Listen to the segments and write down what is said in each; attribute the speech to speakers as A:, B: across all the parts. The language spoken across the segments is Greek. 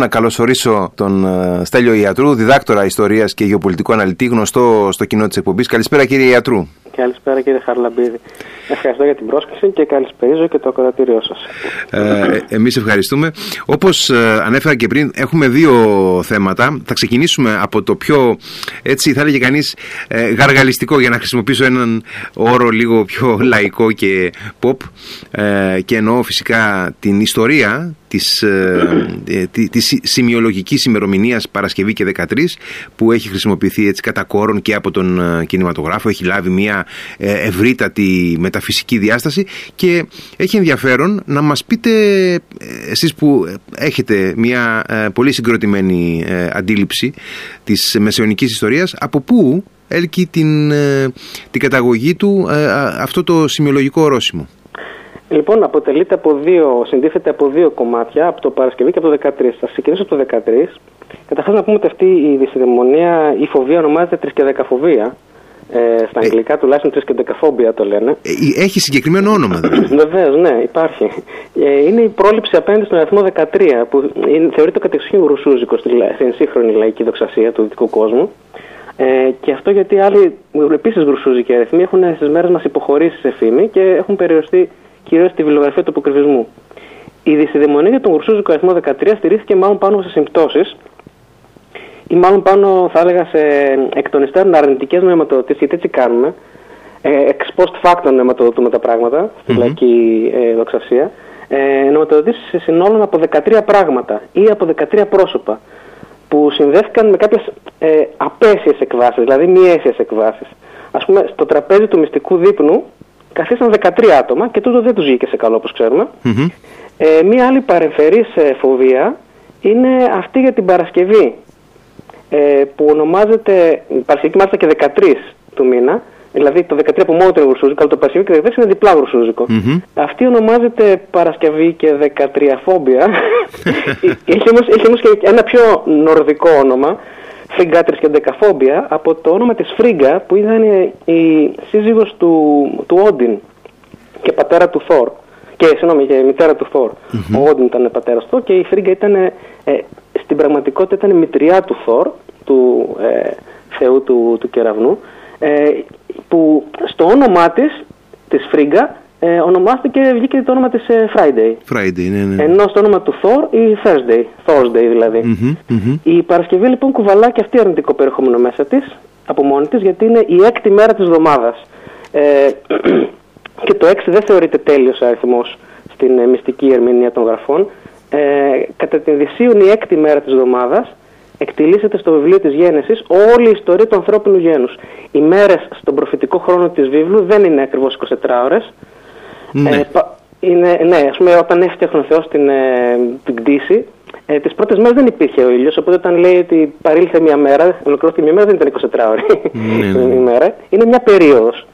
A: Να καλωσορίσω τον ε, Στέλιο Ιατρού, διδάκτορα ιστορίας και γεωπολιτικού αναλυτή, γνωστό στο κοινό της εκπομπής. Καλησπέρα κύριε Ιατρού.
B: Καλησπέρα κύριε Χαρλαμπίδη. Ευχαριστώ για την πρόσκληση και καλησπέριζω και το ακροατήριό σας.
A: Ε, εμείς ευχαριστούμε. Όπως ε, ανέφερα και πριν, έχουμε δύο θέματα. Θα ξεκινήσουμε από το πιο, έτσι θα έλεγε κανείς, ε, γαργαλιστικό, για να χρησιμοποιήσω έναν όρο λίγο πιο λαϊκό και pop. Ε, και εννοώ φυσικά την ιστορία της, ε, ε της σημειολογικής ημερομηνίας Παρασκευή και 13 που έχει χρησιμοποιηθεί έτσι κατά κόρον και από τον ε, κινηματογράφο έχει λάβει μια ε, ευρύτατη μεταφυσική διάσταση και έχει ενδιαφέρον να μας πείτε εσείς που έχετε μια πολύ συγκροτημένη αντίληψη της μεσαιωνικής ιστορίας από πού έλκει την, την καταγωγή του αυτό το σημειολογικό ορόσημο;
B: Λοιπόν, αποτελείται από δύο, συντίθεται από δύο κομμάτια, από το Παρασκευή και από το 13. Θα ξεκινήσω από το 13. Καταρχάς να πούμε ότι αυτή η δυσιδαιμονία, η φοβία ονομάζεται τρισκεδεκαφοβία. Ε, στα ε, αγγλικά τουλάχιστον τρισκεδεκαφόμπια το λένε.
A: Ε, έχει συγκεκριμένο όνομα δηλαδή.
B: Βεβαίως, ναι, υπάρχει. Ε, είναι η πρόληψη απέναντι στον αριθμό 13, που είναι, θεωρείται κατεξοχήν ρουσούζικος στην σύγχρονη λαϊκή δοξασία του δυτικού κόσμου. Ε, και αυτό γιατί άλλοι επίσης γρουσούζικοι αριθμοί έχουν στις μέρες μας υποχωρήσει σε φήμη και έχουν περιοριστεί κυρίως στη βιβλιογραφία του αποκρυβισμού. Η δυσιδαιμονία για τον Γουρσούζικο αριθμό 13 στηρίχθηκε μάλλον πάνω σε συμπτώσεις ή μάλλον πάνω θα έλεγα σε εκ των υστέρων αρνητικές νοηματοδοτήσει, γιατί έτσι κάνουμε. Ε, ex post facto νοηματοδοτούμε τα πράγματα στη mm-hmm. λαϊκή ε, δοξασία. Ε, νοηματοδοτήσει συνόλων από 13 πράγματα ή από 13 πρόσωπα που συνδέθηκαν με κάποιες ε, απέσιες εκβάσεις, δηλαδή μη αίσιες εκβάσεις. Α πούμε, στο τραπέζι του μυστικού δείπνου καθίσαν 13 άτομα και τούτο δεν τους βγήκε σε καλό, όπως Ε, μία άλλη παρεμφερή ε, φοβία είναι αυτή για την Παρασκευή, ε, που ονομάζεται, Παρασκευή μάλιστα και 13 του μήνα, δηλαδή το 13 που μόνο το γρουσούζικο, αλλά το Παρασκευή και 13 είναι διπλά γρουσούζικο. Mm-hmm. Αυτή ονομάζεται Παρασκευή και 13 φόμπια. έχει, όμως, έχει όμως και ένα πιο νορδικό όνομα, Φριγκάτρις και Ντεκαφόμπια από το όνομα της Φρίγκα που ήταν η σύζυγος του, του Όντιν και πατέρα του Θόρ. Και συγγνώμη, και μητέρα του Θόρ. Ο Όντιν ήταν πατέρας του και η Φρίγκα ήταν, ε, στην πραγματικότητα ήταν η μητριά του Θόρ, του ε, θεού του, του κεραυνού, ε, που στο όνομά της, της Φρίγκα, ε, ονομάστηκε, βγήκε το όνομα της ε, Friday.
A: Friday, ναι, ναι.
B: Ενώ στο όνομα του Thor η Thursday, Thursday δηλαδή. Η Παρασκευή λοιπόν κουβαλά και αυτή αρνητικό περιεχόμενο μέσα της, από μόνη της, γιατί είναι η έκτη μέρα της εβδομάδας. Ε, και το 6 δεν θεωρείται τέλειος αριθμός στην ε, μυστική ερμηνεία των γραφών. Ε, κατά την Δυσίων η έκτη μέρα της εβδομάδας εκτιλήσεται στο βιβλίο της Γένεσης όλη η ιστορία του ανθρώπινου γένους. Οι μέρες στον προφητικό χρόνο της βίβλου δεν είναι ακριβώς 24 ώρες, ναι. Ε, είναι, ναι, ας πούμε όταν έφτιαχνε ο Θεός την, ε, την κτήση, ε, τις πρώτες μέρες δεν υπήρχε ο ήλιος, οπότε όταν λέει ότι παρήλθε μια μέρα, ολοκληρώθηκε μια μέρα δεν ήταν 24 ώρες ναι, ναι. ημέρα, είναι μια περίοδος.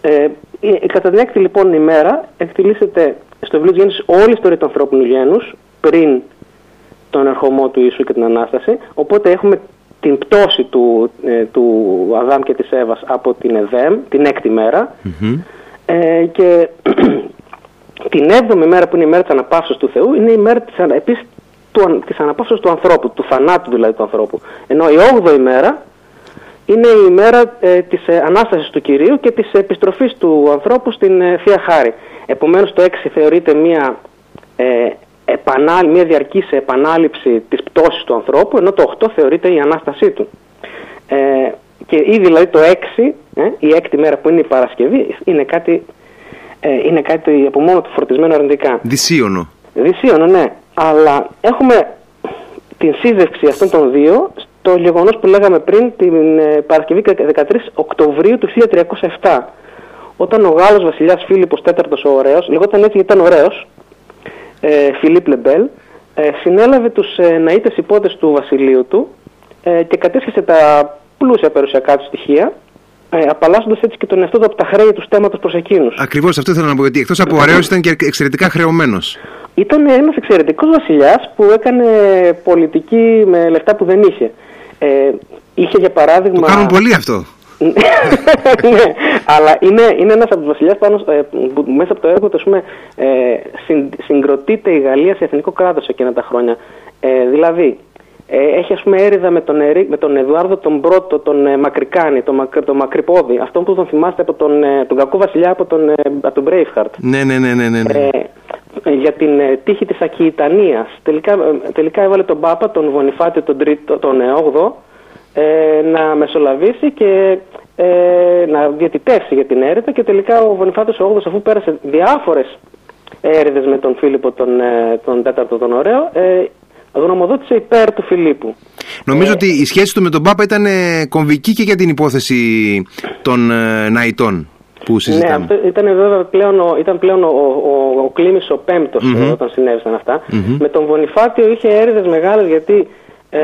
B: Ε, κατά την έκτη λοιπόν ημέρα εκτελήσεται στο βιβλίο της Γέννησης όλη η ιστορία του ανθρώπινου γένους πριν τον ερχομό του Ιησού και την Ανάσταση, οπότε έχουμε την πτώση του, ε, του Αδάμ και της Εύας από την Εδέμ, την έκτη μέρα, ε, και την έβδομη μέρα που είναι η μέρα της αναπαύσεως του Θεού είναι η μέρα της, επίσης, του, της αναπαύσεως του ανθρώπου, του θανάτου δηλαδή του ανθρώπου. Ενώ η όγδοη μέρα είναι η μέρα ε, της ε, Ανάστασης του Κυρίου και της επιστροφής του ανθρώπου στην ε, Θεία Χάρη. Επομένως το 6 θεωρείται μια, ε, επανάλη, μια διαρκής επανάληψη της πτώσης του ανθρώπου, ενώ το 8 θεωρείται η Ανάστασή του. Ε, και ήδη δηλαδή το 6, ε, η έκτη μέρα που είναι η Παρασκευή, είναι κάτι, ε, είναι κάτι από μόνο του φορτισμένο αρνητικά.
A: Δυσίωνο.
B: Δυσίωνο, ναι. Αλλά έχουμε την σύζευξη αυτών των δύο στο γεγονός που λέγαμε πριν την ε, Παρασκευή 13 Οκτωβρίου του 1307 όταν ο Γάλλος βασιλιάς Φίλιππος IV ο Ωραίος, λεγόταν έτσι γιατί ήταν ωραίος, ε, Φιλίπ Λεμπέλ, ε, συνέλαβε τους ε, ναΐτες υπότες του βασιλείου του ε, και κατέσχεσε τα πλούσια περιουσιακά του στοιχεία, ε, απαλλάσσοντας έτσι και τον εαυτό του από τα χρέη του στέματος προς εκείνους.
A: Ακριβώς αυτό ήθελα να πω, γιατί εκτός από ωραίο ήταν και εξαιρετικά χρεωμένος.
B: Ήταν ένας εξαιρετικός βασιλιάς που έκανε πολιτική με λεφτά που δεν είχε. Ε, είχε για παράδειγμα.
A: Το κάνουν πολύ αυτό.
B: ναι, αλλά είναι, είναι ένας από τους βασιλιάς πάνω, ε, που μέσα από το έργο του ε, συν, συγκροτείται η Γαλλία σε εθνικό κράτος εκείνα τα χρόνια. Ε, δηλαδή, ε, έχει ας πούμε έρηδα με τον, με τον Εδουάρδο τον πρώτο, τον ε, Μακρικάνη, τον, Μακ, τον Μακρυπόδη, αυτόν που τον θυμάστε από τον, ε, τον κακό βασιλιά από τον, ε, από τον Braveheart.
A: Ναι, ναι, ναι, ναι. ναι. ναι.
B: Ε, για την τύχη της Ακιητανίας. Τελικά, τελικά έβαλε τον Πάπα, τον Βονιφάτιο, τον, τρίτο, τον 8ο, ε, να μεσολαβήσει και ε, να διατητεύσει για την έρηδα και τελικά ο Βονιφάτιος ο 8ος αφού πέρασε διάφορες έρηδες με τον Φίλιππο τον, τον τέταρτο τον ωραίο, ε, γνωμοδότησε υπέρ του Φιλίππου.
A: Νομίζω ε, ότι η σχέση του με τον Πάπα ήταν ε, κομβική και για την υπόθεση των ε, Ναϊτών που ναι, συζητάμε.
B: Ναι, αυτό ήταν βέβαια πλέον ο, ήταν πλέον ο, ο, ο Κλήμης ο πεμπτος όταν συνέβησαν Με τον Βονιφάτιο είχε έρηδες μεγάλες γιατί ε,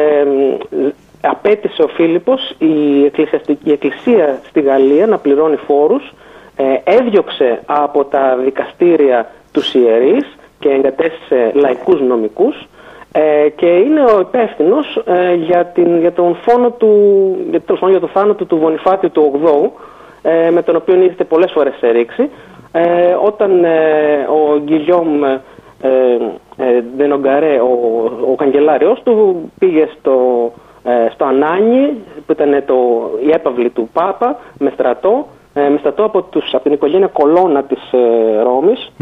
B: απέτησε ο Φίλιππος η, η εκκλησία στη Γαλλία να πληρώνει φόρους, ε, έδιωξε από τα δικαστήρια τους ιερείς και εγκατέστησε λαϊκούς νομικούς ε, και είναι ο υπεύθυνος ε, για, για τον φόνο του, για, για το θάνατο του Βονιφάτιου του 8ου, ε, με τον οποίο ήρθε πολλές φορές σε ρήξη, ε, όταν ο Γκυλιόμ Ντενογκαρέ, ο, ο καγκελάριος του, πήγε στο, στο Ανάνι, που ήταν το, η έπαυλη του Πάπα, με στρατό, με στρατό από, τους, από την οικογένεια Κολόνα της ρωμης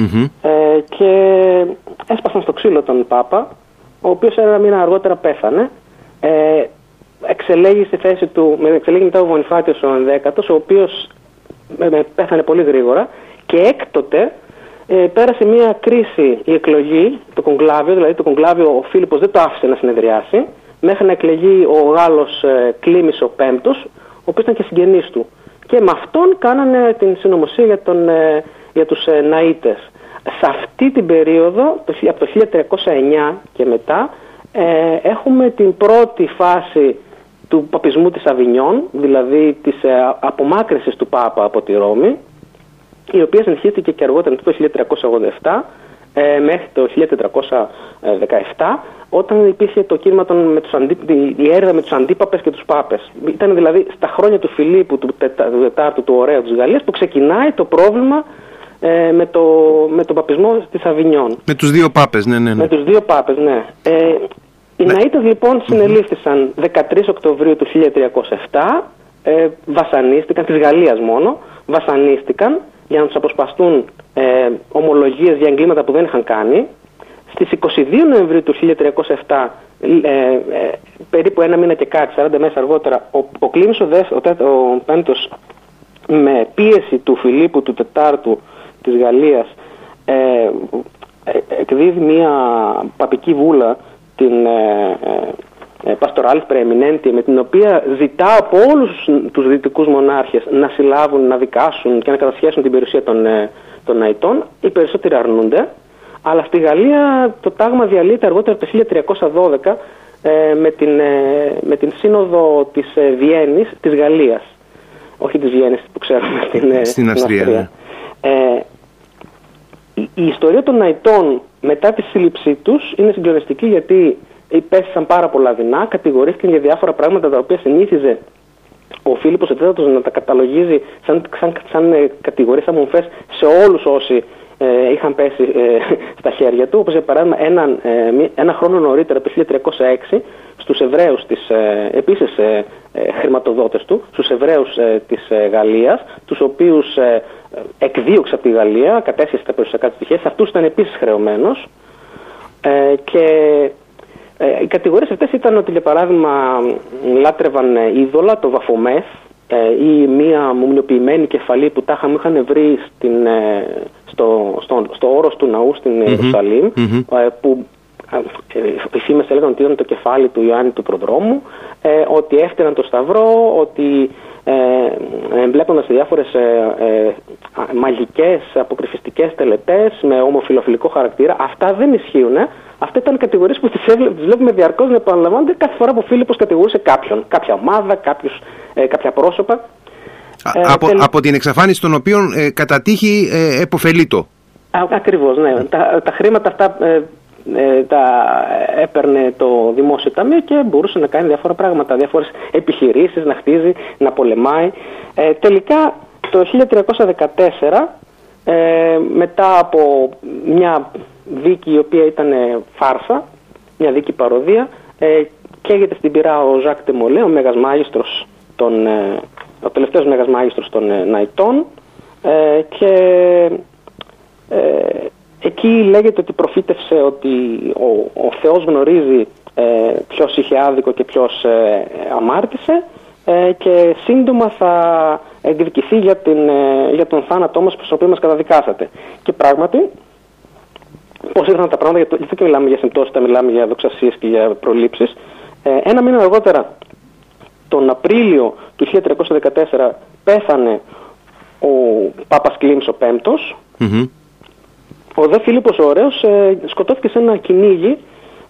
B: και έσπασαν στο ξύλο τον Πάπα ο οποίος ένα μήνα αργότερα πέθανε. Ε, εξελέγει στη θέση του, με εξελέγει μετά ο Βονιφάτιος ο 11ος, ο οποίος πέθανε πολύ γρήγορα και έκτοτε ε, πέρασε μια κρίση η εκλογή, το κογκλάβιο, δηλαδή το κογκλάβιο ο Φίλιππος δεν το άφησε να συνεδριάσει, μέχρι να εκλεγεί ο Γάλλος ε, Κλήμης ο Πέμπτος, ο οποίος ήταν και συγγενής του. Και με αυτόν κάνανε την συνωμοσία για, τον, ε, για τους ε, Ναΐτες. Σε αυτή την περίοδο, από το 1309 και μετά, ε, έχουμε την πρώτη φάση του παπισμού της Αβινιών, δηλαδή της ε, απομάκρυνσης του Πάπα από τη Ρώμη, η οποία συνεχίστηκε και αργότερα το 1387 ε, μέχρι το 1417, όταν υπήρχε το κίνημα των, με τους αντί, η έρευνα με τους αντίπαπες και τους πάπες. Ήταν δηλαδή στα χρόνια του Φιλίππου, του Τετάρτου, του Ωραίου της Γαλλίας, που ξεκινάει το πρόβλημα ε, με, το, με τον παπισμό της Αβινιών.
A: Με τους δύο πάπες, ναι, ναι. ναι.
B: Με τους δύο πάπες, ναι. Ε, οι ναι. Ναΐτες λοιπόν συνελήφθησαν 13 Οκτωβρίου του 1307, ε, βασανίστηκαν, της Γαλλίας μόνο, βασανίστηκαν για να τους αποσπαστούν ε, ομολογίες για εγκλήματα που δεν είχαν κάνει. Στις 22 Νοεμβρίου του 1307, ε, ε, περίπου ένα μήνα και κάτι, 40 μέσα αργότερα, ο, ο Κλήμης ο, ο, ο πέμπτος με πίεση του Φιλίππου του Τετάρτου της Γαλλίας ε, ε, εκδίδει μια παπική βούλα την ε, ε, Pastoralis με την οποία ζητά από όλους τους δυτικούς μονάρχες να συλλάβουν, να δικάσουν και να κατασχέσουν την περιουσία των, ε, των Αϊτών. Οι περισσότεροι αρνούνται, αλλά στη Γαλλία το τάγμα διαλύεται αργότερα το 1312 ε, με, την, με την σύνοδο της Βιέννης της Γαλλίας. Όχι της Βιέννης που ξέρουμε στην,
A: στην Αυστρία. Ναι.
B: Ε, η, ιστορία των Ναϊτών μετά τη σύλληψή τους είναι συγκλονιστική γιατί υπέστησαν πάρα πολλά δεινά, κατηγορήθηκαν για διάφορα πράγματα τα οποία συνήθιζε ο Φίλιππος Ετέτατος να τα καταλογίζει σαν, σαν, σαν ε, κατηγορίες, σαν μομφές σε όλους όσοι ε, είχαν πέσει ε, στα χέρια του, όπως για παράδειγμα έναν, ε, ένα χρόνο νωρίτερα, το 1306, στους Εβραίους της, ε, επίσης ε, χρηματοδότες του, στους Εβραίους της Γαλλίας, τους οποίους εκδίωξε από τη Γαλλία, κατέσχεσε τα περιουσιακά του στοιχεία, σε αυτούς ήταν επίσης χρεωμένος. Και οι κατηγορίες αυτές ήταν ότι για παράδειγμα λάτρευαν είδωλα, το Βαφομέθ, ή μία μουμνιοποιημένη κεφαλή που τα είχαν βρει στην, στο, στο, στο όρος του ναού στην ιερουσαλημ που οι φήμες έλεγαν ότι ήταν το κεφάλι του Ιωάννη του Προδρόμου, ε, ότι έφτιαναν το Σταυρό, ότι ε, εμπλέκονταν σε διάφορες ε, ε, μαγικές αποκρυφιστικές τελετές με ομοφιλοφιλικό χαρακτήρα. Αυτά δεν ισχύουν. Αυτά ήταν κατηγορίες που τις, τις βλέπουμε διαρκώς να επαναλαμβάνονται κάθε φορά που ο Φίλιππος κατηγορούσε κάποιον, κάποια ομάδα, κάποιους, ε, κάποια πρόσωπα.
A: Ε, από, από την εξαφάνιση των οποίων ε, κατά τύχη ε, επωφελείτο.
B: Ακριβώς, ναι. Τα, τα χρήματα αυτά ε, τα έπαιρνε το δημόσιο ταμείο και μπορούσε να κάνει διάφορα πράγματα, διάφορες επιχειρήσεις, να χτίζει, να πολεμάει. Ε, τελικά το 1314 ε, μετά από μια δίκη η οποία ήταν φάρσα μια δίκη παροδία. Ε, καίγεται στην πυρά ο Ζακ Τεμολέ, ο μέγας μάγιστρος των, ε, ο τελευταίος μέγας μάγιστρος των ε, Ναϊτών ε, και ε, εκεί λέγεται ότι προφήτευσε ότι ο, ο Θεός γνωρίζει ε, ποιος είχε άδικο και ποιος ε, αμάρτησε ε, και σύντομα θα εκδικηθεί για, την, ε, για τον θάνατό μας προς τον οποίο μας καταδικάσατε. Και πράγματι, πώς ήρθαν τα πράγματα, γιατί δεν μιλάμε για συμπτώσεις, τα μιλάμε για δοξασίες και για προλήψεις. Ε, ένα μήνα αργότερα, τον Απρίλιο του 1314, πέθανε ο Πάπας Κλίμς ο πέμπτος. Ο δε Φίλιππος ο Ωραίος ε, σκοτώθηκε σε ένα κυνήγι.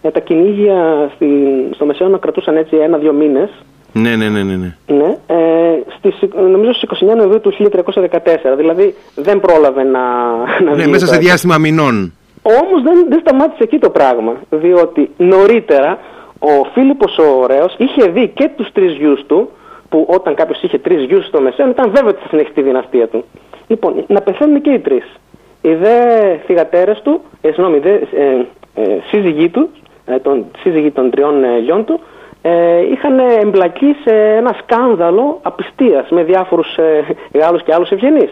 B: Ε, τα κυνήγια στη, στο Μεσαίωνα κρατούσαν έτσι ένα-δύο μήνες.
A: Ναι, ναι, ναι, ναι. ναι.
B: ναι ε, στις, νομίζω στις 29 Νοεμβρίου του 1314, δηλαδή δεν πρόλαβε να... να
A: ναι, μέσα σε διάστημα μηνών.
B: Όμως δεν, δεν σταμάτησε εκεί το πράγμα, διότι νωρίτερα ο Φίλιππος ο Ωραίος είχε δει και τους τρεις γιους του, που όταν κάποιος είχε τρεις γιους στο Μεσαίωνα ήταν βέβαιο ότι θα συνεχίσει τη δυναστεία του. Λοιπόν, να πεθαίνουν και οι τρεις. Οι δε θυγατέρες του, ε, συγγνώμη, δε, ε, ε, σύζυγοί του, ε, τον, σύζυγοι των τριών ε, γιών του, ε, είχαν εμπλακεί σε ένα σκάνδαλο απιστίας με διάφορους ε, Γάλλους και άλλους ευγενείς.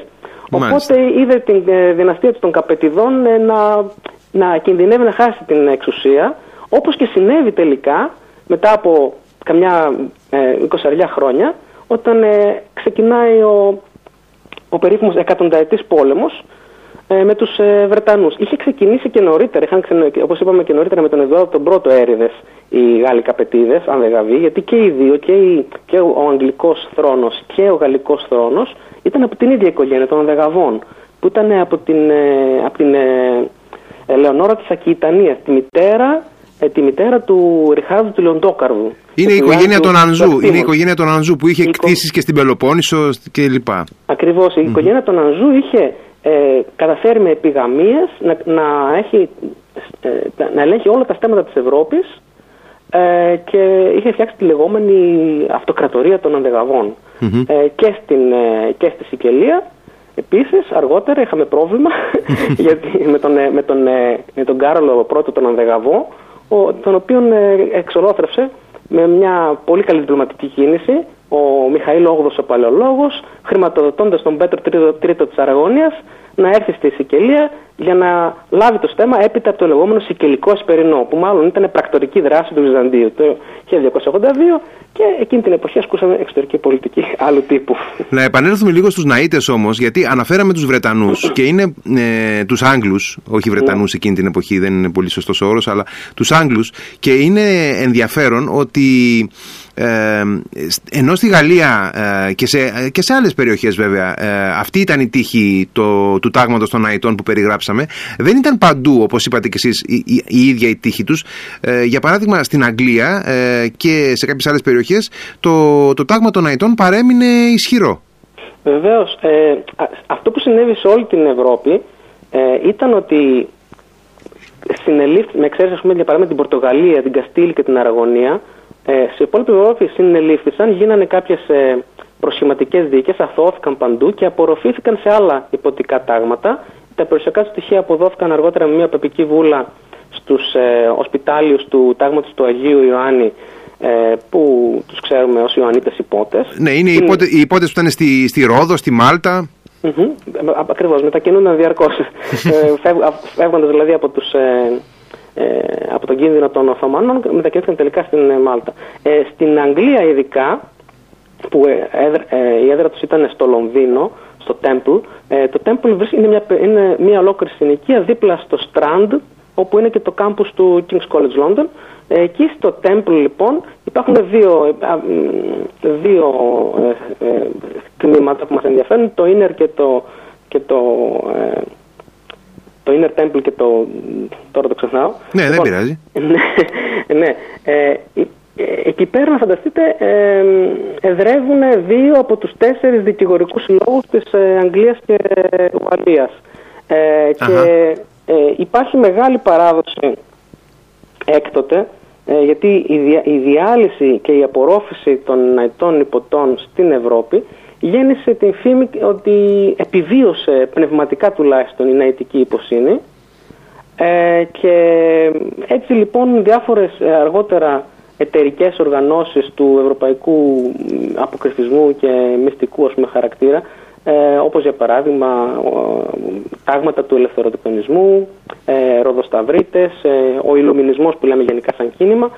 B: Οπότε είδε την ε, δυναστεία των Καπετιδών ε, να, να κινδυνεύει να χάσει την εξουσία, όπως και συνέβη τελικά μετά από καμιά ε, χρόνια, όταν ε, ξεκινάει ο, ο περίφημος εκατονταετής πόλεμος ε, με τους ε, Βρετανούς. Είχε ξεκινήσει και νωρίτερα, είχαν ξενο... όπως είπαμε και νωρίτερα με τον Εδωάδο τον πρώτο έρηδες οι Γάλλοι καπετίδες, αν δεν γαβεί, γιατί και οι δύο, και, η, και ο Αγγλικός θρόνος και ο Γαλλικός θρόνος ήταν από την ίδια οικογένεια των Δεγαβών, που ήταν από την, ε, από την ε, Ελεονόρα της Ακιτανίας, τη μητέρα, ε, τη μητέρα του Ριχάρδου του Λεοντόκαρδου.
A: Είναι η οικογένεια των Ανζού, είναι η οικογένεια των Ανζού που είχε κτίσει και στην Πελοπόννησο κλπ.
B: Ακριβώς, η οικογένεια των Ανζού είχε ε, καταφέρει με επιγαμίες να, να, έχει, ε, να ελέγχει όλα τα στέματα της Ευρώπης ε, και είχε φτιάξει τη λεγόμενη αυτοκρατορία των αντεγαβων ε, και, στην, ε, και στη Σικελία. Επίσης, αργότερα είχαμε πρόβλημα γιατί με, τον, με, τον, με τον Κάρολο πρώτο τον Ανδεγαβό, ο, τον οποίον εξολόθρευσε με μια πολύ καλή διπλωματική κίνηση ο Μιχαήλ Όγδος ο Παλαιολόγος, χρηματοδοτώντας τον Πέτρο Τρίτο, Τρίτο της Αραγωνίας, να έρθει στη Σικελία για να λάβει το στέμα έπειτα από το λεγόμενο Σικελικό Εσπερινό, που μάλλον ήταν πρακτορική δράση του Βυζαντίου το 1282 και εκείνη την εποχή ασκούσαμε εξωτερική πολιτική άλλου τύπου.
A: Να επανέλθουμε λίγο στους Ναΐτες όμως, γιατί αναφέραμε τους Βρετανούς και είναι ε, τους Άγγλους, όχι Βρετανούς ναι. εκείνη την εποχή, δεν είναι πολύ σωστός ο όρος, αλλά τους Άγγλους και είναι ενδιαφέρον ότι ε, ενώ στη Γαλλία ε, και, σε, και σε άλλες περιοχές βέβαια ε, αυτή ήταν η τύχη το, του τάγματος των Αϊτών που περιγράψαμε δεν ήταν παντού όπως είπατε και εσείς η, η, ίδια η τύχη τους. Ε, για παράδειγμα στην Αγγλία και σε κάποιες άλλες περιοχές το, το τάγμα των Αϊτών παρέμεινε ισχυρό.
B: Βεβαίως αυτό που συνέβη σε όλη την Ευρώπη ήταν ότι συνελήφθη, με εξαίρεση πούμε, για παράδειγμα την Πορτογαλία, την Καστήλη και την Αραγωνία ε, σε υπόλοιπη Ευρώπη συνελήφθησαν, γίνανε κάποιες ε, προσχηματικές δίκες, αθώθηκαν παντού και απορροφήθηκαν σε άλλα υποτικά τάγματα. Τα περιουσιακά στοιχεία αποδόθηκαν αργότερα με μια πεπική βούλα στους ε, οσπιτάλιους του τάγματος του Αγίου Ιωάννη ε, που τους ξέρουμε ως Ιωαννίτες υπότες.
A: Ναι, είναι οι, υπότε, οι υπότες που ήταν στη, στη Ρόδο, στη Μάλτα.
B: Mm-hmm, ακριβώς, μετακινούνταν διαρκώς, ε, φεύγοντας δηλαδή από τους ε, ε, από τον κίνδυνο των Οθωμανών μετακινήθηκαν τελικά στην ε, Μάλτα. Ε, στην Αγγλία ειδικά, που η έδρα τους ήταν στο Λονδίνο, στο Temple, το Temple είναι μια, είναι μια ολόκληρη συνοικία δίπλα στο Strand, όπου είναι και το κάμπους του King's College London. Εκεί στο Temple λοιπόν υπάρχουν δύο, δύο τμήματα που μας ενδιαφέρουν, το Inner και το, και το το Inner Temple και το. Τώρα το ξεχνάω.
A: Ναι, δεν λοιπόν, πειράζει.
B: ναι, ναι. Ε, ε, εκεί πέρα, να φανταστείτε, ε, εδρεύουν δύο από τους τέσσερις δικηγορικούς συλλόγους της ε, Αγγλίας και Ουαλίας. Ε, και ε, υπάρχει μεγάλη παράδοση έκτοτε, γιατί η, δια, η διάλυση και η απορρόφηση των ναϊτών υποτών στην Ευρώπη γέννησε την φήμη ότι επιβίωσε πνευματικά τουλάχιστον η ναητική υποσύνη. Ε, και έτσι λοιπόν διάφορες αργότερα εταιρικές οργανώσεις του ευρωπαϊκού αποκριστισμού και μυστικού ας πούμε, χαρακτήρα ε, όπως για παράδειγμα τάγματα του ελευθεροτεχνισμού, ε, ροδοσταυρίτες, ε, ο ηλουμινισμός που λέμε γενικά σαν κίνημα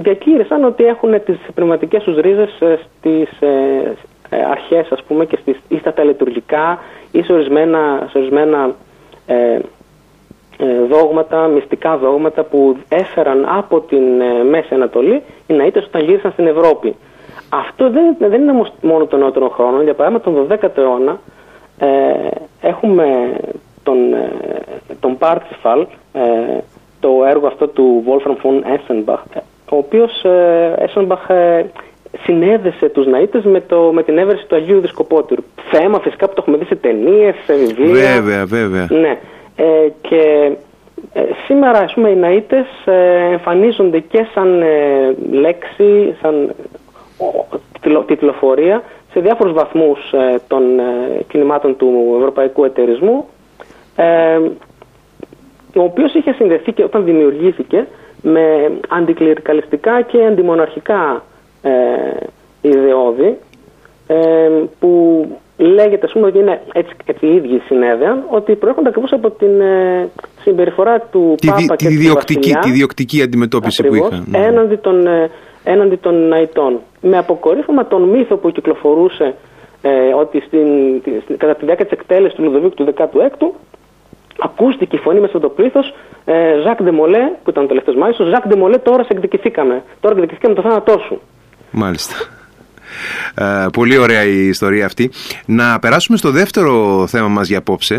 B: ε, διακήρυσαν ότι έχουν τις πνευματικές τους ρίζες ε, στις ε, αρχές ας πούμε και στις, ή στα τελετουργικά ή σε ορισμένα, σε ορισμένα δόγματα, μυστικά δόγματα που έφεραν από την Μέση Ανατολή οι Ναΐτες όταν γύρισαν στην Ευρώπη. Αυτό δεν, δεν είναι μόνο των νεότερων χρόνων. Για παράδειγμα, τον 12ο αιώνα ε, έχουμε τον, ε, τον Parsifal, ε, το έργο αυτό του Wolfram von Essenbach, ο οποίος ε, Essenbach ε, συνέδεσε τους Ναΐτες με, το, με την έβρεση του Αγίου Δισκοπότηρου. Θέμα φυσικά που το έχουμε δει σε ταινίες, σε βιβλία.
A: Βέβαια, βέβαια.
B: Ναι. Ε, και ε, σήμερα ας πούμε οι Ναΐτες εμφανίζονται και σαν λέξη, σαν τιτλοφορία σε διάφορους βαθμούς ε, των ε, κινημάτων του Ευρωπαϊκού Εταιρισμού ε, ο οποίος είχε συνδεθεί και όταν δημιουργήθηκε με αντικληρικαλιστικά και αντιμοναρχικά ε, ιδεώδη ε, που λέγεται ας πούμε ότι είναι έτσι, έτσι οι ίδιοι συνέδεαν ότι προέρχονται ακριβώς από την ε, συμπεριφορά του
A: τη,
B: Πάπα
A: τη,
B: και
A: διοκτική, τη διοκτική αντιμετώπιση
B: ακριβώς,
A: που είχαν.
B: Έναντι των έναντι των Ναϊτών. Με αποκορύφωμα τον μύθο που κυκλοφορούσε ε, ότι στην, κατά τη διάρκεια της εκτέλεσης του Λουδοβίκου του 16ου ακούστηκε η φωνή μέσα από το πλήθος ε, Ζακ Ντεμολέ, που ήταν ο τελευταίος μάλιστα, Ζακ Ντεμολέ, τώρα σε εκδικηθήκαμε. Τώρα εκδικηθήκαμε το θάνατό σου.
A: Μάλιστα. Ε, πολύ ωραία η ιστορία αυτή. Να περάσουμε στο δεύτερο θέμα μας για απόψε,